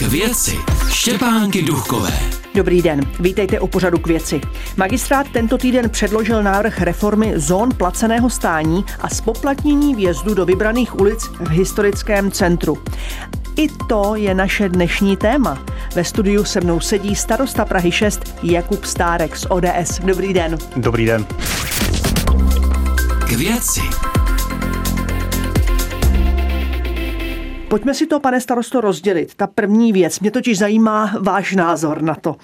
K věci Štěpánky Duchové. Dobrý den, vítejte u pořadu k věci. Magistrát tento týden předložil návrh reformy zón placeného stání a spoplatnění vjezdu do vybraných ulic v historickém centru. I to je naše dnešní téma. Ve studiu se mnou sedí starosta Prahy 6 Jakub Stárek z ODS. Dobrý den. Dobrý den. K věci Pojďme si to, pane starosto, rozdělit. Ta první věc, mě totiž zajímá váš názor na to.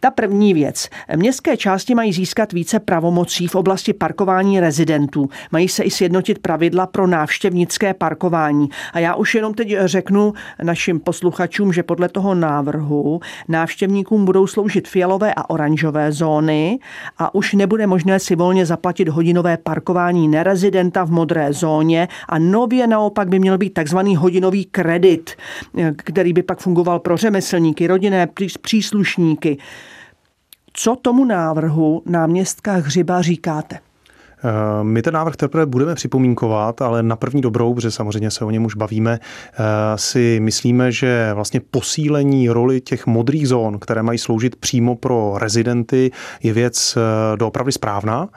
Ta první věc. Městské části mají získat více pravomocí v oblasti parkování rezidentů. Mají se i sjednotit pravidla pro návštěvnické parkování. A já už jenom teď řeknu našim posluchačům, že podle toho návrhu návštěvníkům budou sloužit fialové a oranžové zóny a už nebude možné si volně zaplatit hodinové parkování nerezidenta v modré zóně a nově naopak by měl být takzvaný hodinový kredit, který by pak fungoval pro řemeslníky, rodinné příslušníky. Co tomu návrhu náměstka Hřiba říkáte? Eh, my ten návrh teprve budeme připomínkovat, ale na první dobrou, protože samozřejmě se o něm už bavíme, eh, si myslíme, že vlastně posílení roli těch modrých zón, které mají sloužit přímo pro rezidenty, je věc eh, doopravdy správná.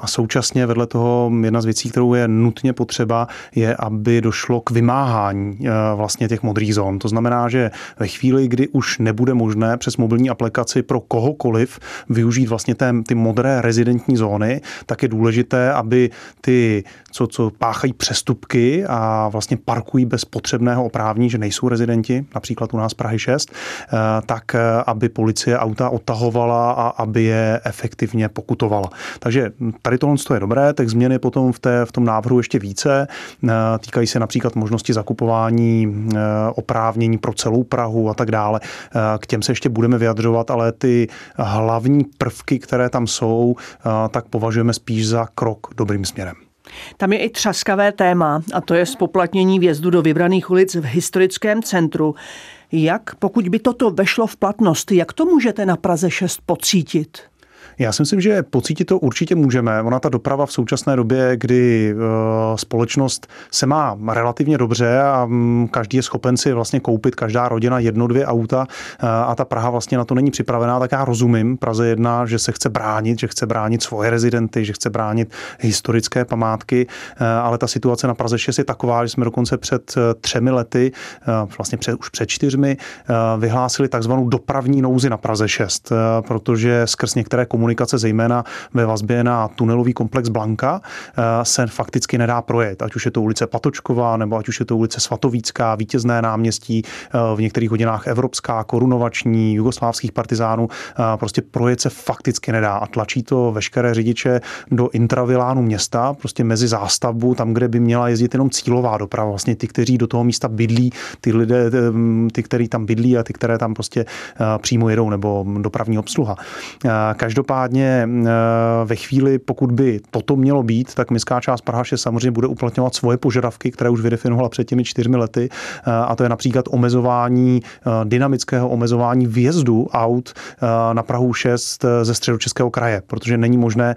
A současně vedle toho jedna z věcí, kterou je nutně potřeba, je, aby došlo k vymáhání vlastně těch modrých zón. To znamená, že ve chvíli, kdy už nebude možné přes mobilní aplikaci pro kohokoliv využít vlastně ty modré rezidentní zóny, tak je důležité, aby ty, co, co páchají přestupky a vlastně parkují bez potřebného oprávní, že nejsou rezidenti, například u nás Prahy 6, eh, tak eh, aby policie auta odtahovala a aby je efektivně pokutovala. Takže tady tohle je dobré, tak změny potom v, té, v tom návrhu ještě více. Eh, týkají se například možnosti zakupování oprávnění pro celou Prahu a tak dále. K těm se ještě budeme vyjadřovat, ale ty hlavní prvky, které tam jsou, tak považujeme spíš za krok dobrým směrem. Tam je i třaskavé téma, a to je spoplatnění vjezdu do vybraných ulic v historickém centru. Jak, pokud by toto vešlo v platnost, jak to můžete na Praze 6 pocítit? Já si myslím, že pocítit to určitě můžeme. Ona ta doprava v současné době, kdy eh, společnost se má relativně dobře a mm, každý je schopen si vlastně koupit, každá rodina jedno, dvě auta eh, a ta Praha vlastně na to není připravená, tak já rozumím Praze jedna, že se chce bránit, že chce bránit svoje rezidenty, že chce bránit historické památky, eh, ale ta situace na Praze 6 je taková, že jsme dokonce před třemi lety, vlastně před, už před čtyřmi, vyhlásili takzvanou dopravní nouzi na Praze 6, protože skrz některé komunikace komunikace, zejména ve vazbě na tunelový komplex Blanka, eh, se fakticky nedá projet. Ať už je to ulice Patočková, nebo ať už je to ulice Svatovícká, vítězné náměstí, eh, v některých hodinách Evropská, korunovační, jugoslávských partizánů, eh, prostě projet se fakticky nedá a tlačí to veškeré řidiče do intravilánu města, prostě mezi zástavbu, tam, kde by měla jezdit jenom cílová doprava, vlastně ty, kteří do toho místa bydlí, ty lidé, ty, kteří tam bydlí a ty, které tam prostě přímo jedou, nebo dopravní obsluha. Každopádně Každopádně eh, ve chvíli, pokud by toto mělo být, tak městská část Praha 6 samozřejmě bude uplatňovat svoje požadavky, které už vydefinovala před těmi čtyřmi lety, eh, a to je například omezování, eh, dynamického omezování vjezdu aut na Prahu 6 ze středočeského kraje, protože není možné,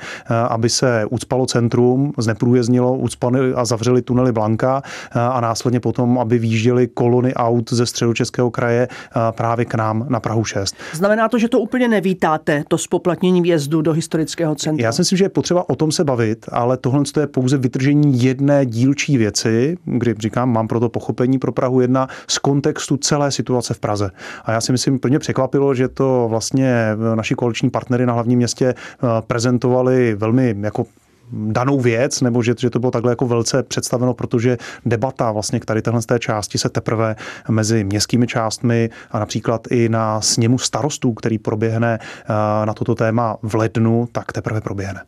aby se ucpalo centrum, zneprůjezdnilo, ucpali a zavřeli tunely Blanka a následně potom, aby výjížděly kolony aut ze středočeského kraje právě k nám na Prahu 6. Znamená to, že to úplně nevítáte, to spoplatnění vjezdu do historického centra. Já si myslím, že je potřeba o tom se bavit, ale tohle je pouze vytržení jedné dílčí věci, kdy říkám, mám proto pochopení pro Prahu 1 z kontextu celé situace v Praze. A já si myslím, plně překvapilo, že to vlastně naši koaliční partnery na hlavním městě eh, prezentovali velmi jako danou věc, nebo že, že to bylo takhle jako velce představeno, protože debata vlastně k tady téhle té části se teprve mezi městskými částmi a například i na sněmu starostů, který proběhne eh, na toto téma v lednu, tak teprve proběhne.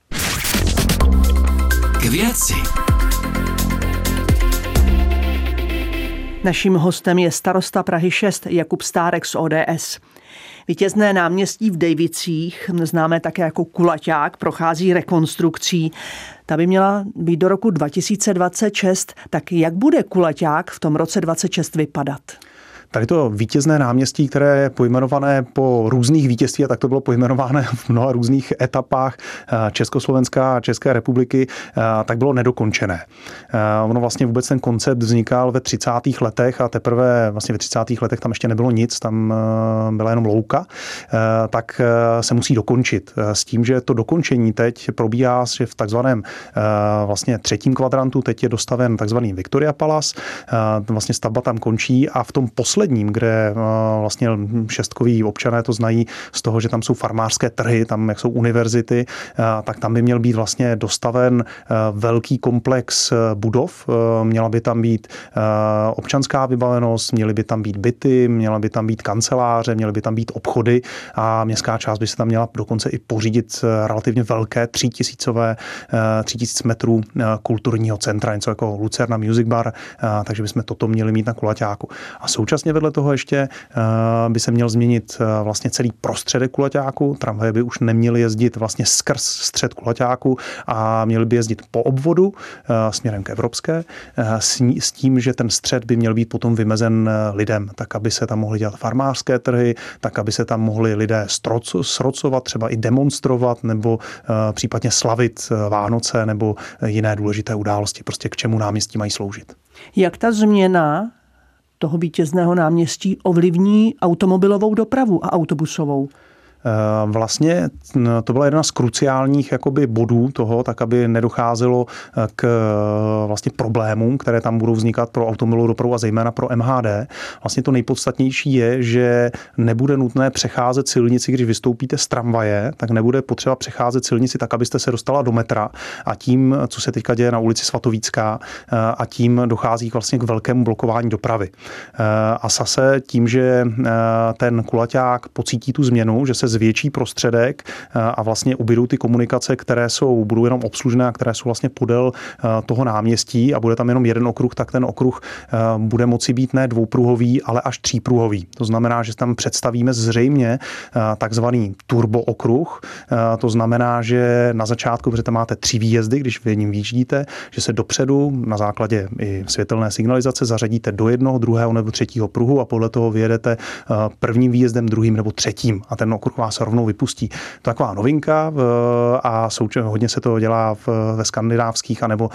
K věci. Naším hostem je starosta Prahy 6 Jakub Stárek z ODS. Vítězné náměstí v Davicích, známé také jako Kulaťák, prochází rekonstrukcí. Ta by měla být do roku 2026. Tak jak bude Kulaťák v tom roce 26 vypadat? Tady to vítězné náměstí, které je pojmenované po různých vítězství, a tak to bylo pojmenované v mnoha různých etapách Československá a České republiky, tak bylo nedokončené. Ono vlastně vůbec ten koncept vznikal ve 30. letech a teprve vlastně ve 30. letech tam ještě nebylo nic, tam byla jenom louka, tak se musí dokončit. S tím, že to dokončení teď probíhá, v takzvaném vlastně třetím kvadrantu teď je dostaven takzvaný Victoria Palace, vlastně stavba tam končí a v tom posledním, kde vlastně šestkoví občané to znají z toho, že tam jsou farmářské trhy, tam jak jsou univerzity, tak tam by měl být vlastně dostaven velký komplex budov. Měla by tam být občanská vybavenost, měly by tam být byty, měla by tam být kanceláře, měly by tam být obchody a městská část by se tam měla dokonce i pořídit relativně velké třítisícové, třítisíc metrů kulturního centra, něco jako Lucerna Music Bar, takže bychom toto měli mít na kulaťáku. A současně vedle toho ještě by se měl změnit vlastně celý prostředek kulaťáku. Tramvaje by už neměly jezdit vlastně skrz střed kulaťáku a měly by jezdit po obvodu směrem k evropské s tím, že ten střed by měl být potom vymezen lidem, tak aby se tam mohly dělat farmářské trhy, tak aby se tam mohli lidé srocovat, třeba i demonstrovat nebo případně slavit Vánoce nebo jiné důležité události, prostě k čemu náměstí mají sloužit. Jak ta změna toho vítězného náměstí ovlivní automobilovou dopravu a autobusovou? Eh, vlastně to byla jedna z kruciálních jakoby bodů toho, tak aby nedocházelo eh, k eh, vlastně problémům, které tam budou vznikat pro automobilovou dopravu a zejména pro MHD. Vlastně to nejpodstatnější je, že nebude nutné přecházet silnici, když vystoupíte z tramvaje, tak nebude potřeba přecházet silnici tak, abyste se dostala do metra a tím, co se teďka děje na ulici Svatovícká a tím dochází vlastně k velkému blokování dopravy. A zase tím, že ten kulaťák pocítí tu změnu, že se zvětší prostředek eh, a vlastně ubydou ty komunikace, které jsou, budou jenom obslužné a které jsou vlastně podél eh, toho náměstí a bude tam jenom jeden okruh, tak ten okruh eh, bude moci být ne dvoupruhový, ale až třípruhový. To znamená, že tam představíme zřejmě takzvaný turbo okruh. To znamená, že na začátku, protože tam máte tři výjezdy, když v jedním výjíždíte, že se dopředu na základě i světelné signalizace zařadíte do jednoho, druhého nebo třetího pruhu a podle toho vyjedete prvním výjezdem, druhým nebo třetím a ten okruh vás rovnou vypustí. To je taková novinka a současně hodně se to dělá ve skandinávských anebo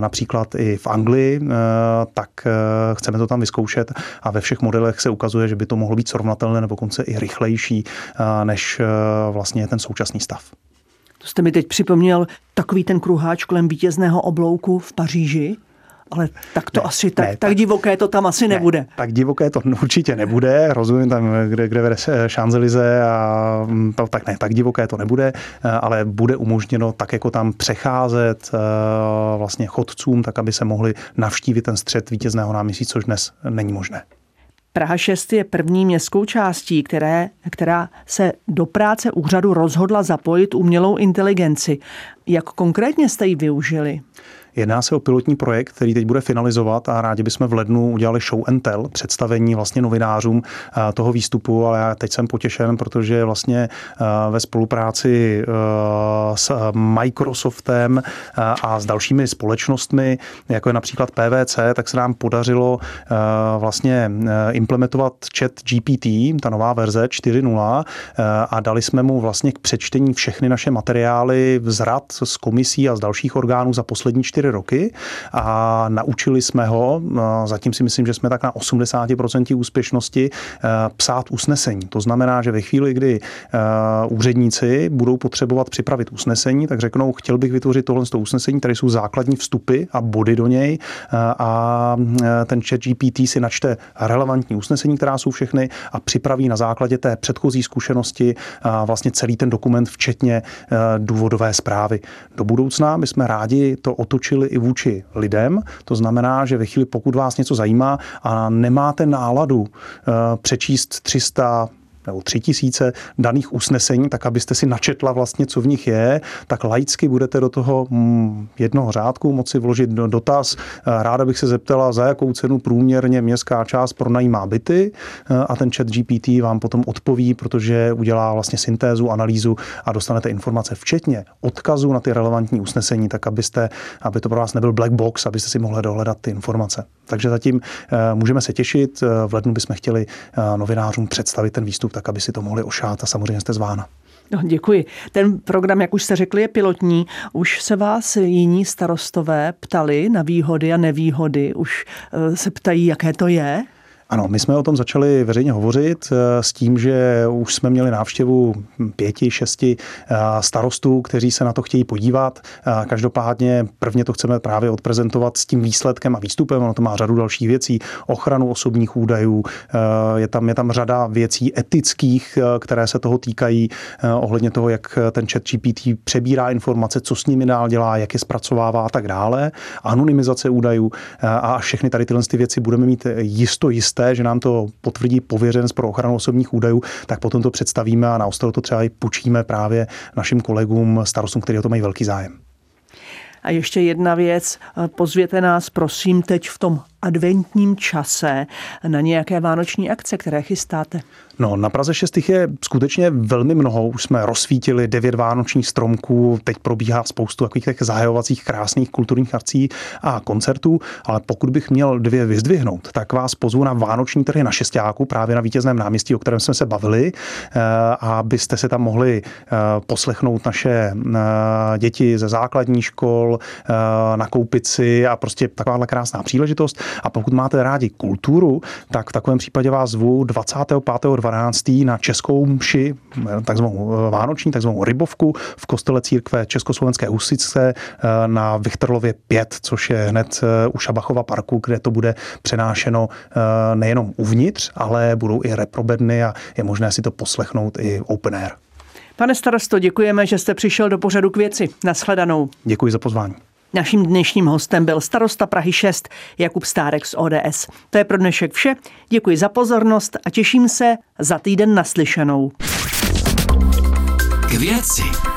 například i v Anglii, tak e, chceme to tam vyzkoušet a ve všech modelech se ukazuje, že by to mohlo být srovnatelné nebo konce i rychlejší než e, vlastně ten současný stav. To jste mi teď připomněl takový ten kruháč kolem vítězného oblouku v Paříži, ale tak to ne, asi, tak, ne, tak, tak divoké to tam asi ne, nebude. Tak divoké to určitě nebude, rozumím tam, kde, kde vede Šanzelize a mm, to, tak ne, tak divoké to nebude, eh, ale bude umožněno tak jako tam přecházet eh, vlastně chodcům, tak aby se mohli navštívit ten střed vítězného náměstí, což dnes není možné. Praha 6 je první městskou částí, které, která se do práce úřadu rozhodla zapojit umělou inteligenci. Jak konkrétně jste ji využili? Jedná se o pilotní projekt, který teď bude finalizovat a rádi bychom v lednu udělali show and tell, představení vlastně novinářům eh, toho výstupu, ale já teď jsem potěšen, protože vlastně eh, ve spolupráci eh, s Microsoftem a s dalšími společnostmi, jako je například PVC, tak se nám podařilo vlastně implementovat chat GPT, ta nová verze 4.0 a dali jsme mu vlastně k přečtení všechny naše materiály z rad, z komisí a z dalších orgánů za poslední čtyři čtyři roky a naučili jsme ho, zatím si myslím, že jsme tak na 80% úspěšnosti, eh, psát usnesení. To znamená, že ve chvíli, kdy eh, úředníci budou potřebovat připravit usnesení, tak řeknou, chtěl bych vytvořit tohle usnesení, tady jsou základní vstupy a body do něj eh, a ten chat GPT si načte relevantní usnesení, která jsou všechny a připraví na základě té předchozí zkušenosti vlastně celý ten dokument, včetně důvodové zprávy. Do budoucna my jsme rádi to otočili učili i vůči lidem. To znamená, že ve chvíli, pokud vás něco zajímá a nemáte náladu eh, přečíst 300 nebo tři tisíce daných usnesení, tak abyste si načetla vlastně, co v nich je, tak laicky budete do toho mm, jednoho řádku moci vložit dotaz. Ráda bych se zeptala, za jakou cenu průměrně městská část pronajímá byty a ten chat GPT vám potom odpoví, protože udělá vlastně syntézu, analýzu a dostanete informace, včetně odkazu na ty relevantní usnesení, tak abyste, aby to pro vás nebyl black box, abyste si mohli dohledat ty informace. Takže zatím eh, můžeme se těšit. V lednu bychom chtěli eh, novinářům představit ten výstup tak, aby si to mohli ošát a samozřejmě jste zvána. No, děkuji. Ten program, jak už jste řekli, je pilotní. Už se vás jiní starostové ptali na výhody a nevýhody. Už eh, se ptají, jaké to je? Ano, my jsme o tom začali veřejně hovořit eh, s tím, že už jsme měli návštěvu pěti, šesti eh, starostů, kteří se na to chtějí podívat. Eh, každopádně prvně to chceme právě odprezentovat s tím výsledkem a výstupem. Ono to má řadu dalších věcí, ochranu osobních údajů, je tam, je tam řada věcí etických, které se toho týkají ohledně toho, jak ten chat GPT přebírá informace, co s nimi dál dělá, jak je zpracovává a tak dále. Anonymizace údajů a všechny tady tyhle ty věci budeme mít jisto jisté jisté, že nám to potvrdí pověřenec pro ochranu osobních údajů, tak potom to představíme a na ostalo to třeba i půjčíme právě našim kolegům, starostům, kteří o to mají velký zájem. A ještě jedna věc, pozvěte nás prosím teď v tom adventním čase na nějaké vánoční akce, které chystáte? No, na Praze 6 je skutečně velmi mnoho. Už jsme rozsvítili devět vánočních stromků, teď probíhá spoustu takových těch zahajovacích krásných kulturních akcí a koncertů, ale pokud bych měl dvě vyzdvihnout, tak vás pozvu na vánoční trhy na Šestáku, právě na vítězném náměstí, o kterém jsme se bavili, eh, abyste se tam mohli eh, poslechnout naše eh, děti ze základní škol, nakoupit si a prostě takováhle krásná příležitost. A pokud máte rádi kulturu, tak v takovém případě vás zvu 25.12. na českou mši, takzvanou vánoční, takzvanou rybovku v kostele církve Československé Husice eh, na Vichterlově 5, což je hned eh, u Šabachova parku, kde to bude přenášeno eh, nejenom uvnitř, ale budou i reprobedny a je možné si to poslechnout i open air. Pane starosto, děkujeme, že jste přišel do pořadu k věci. Naschledanou. Děkuji za pozvání. Naším dnešním hostem byl starosta Prahy 6 Jakub Stárek z ODS. To je pro dnešek vše. Děkuji za pozornost a těším se za týden naslyšenou. K věci.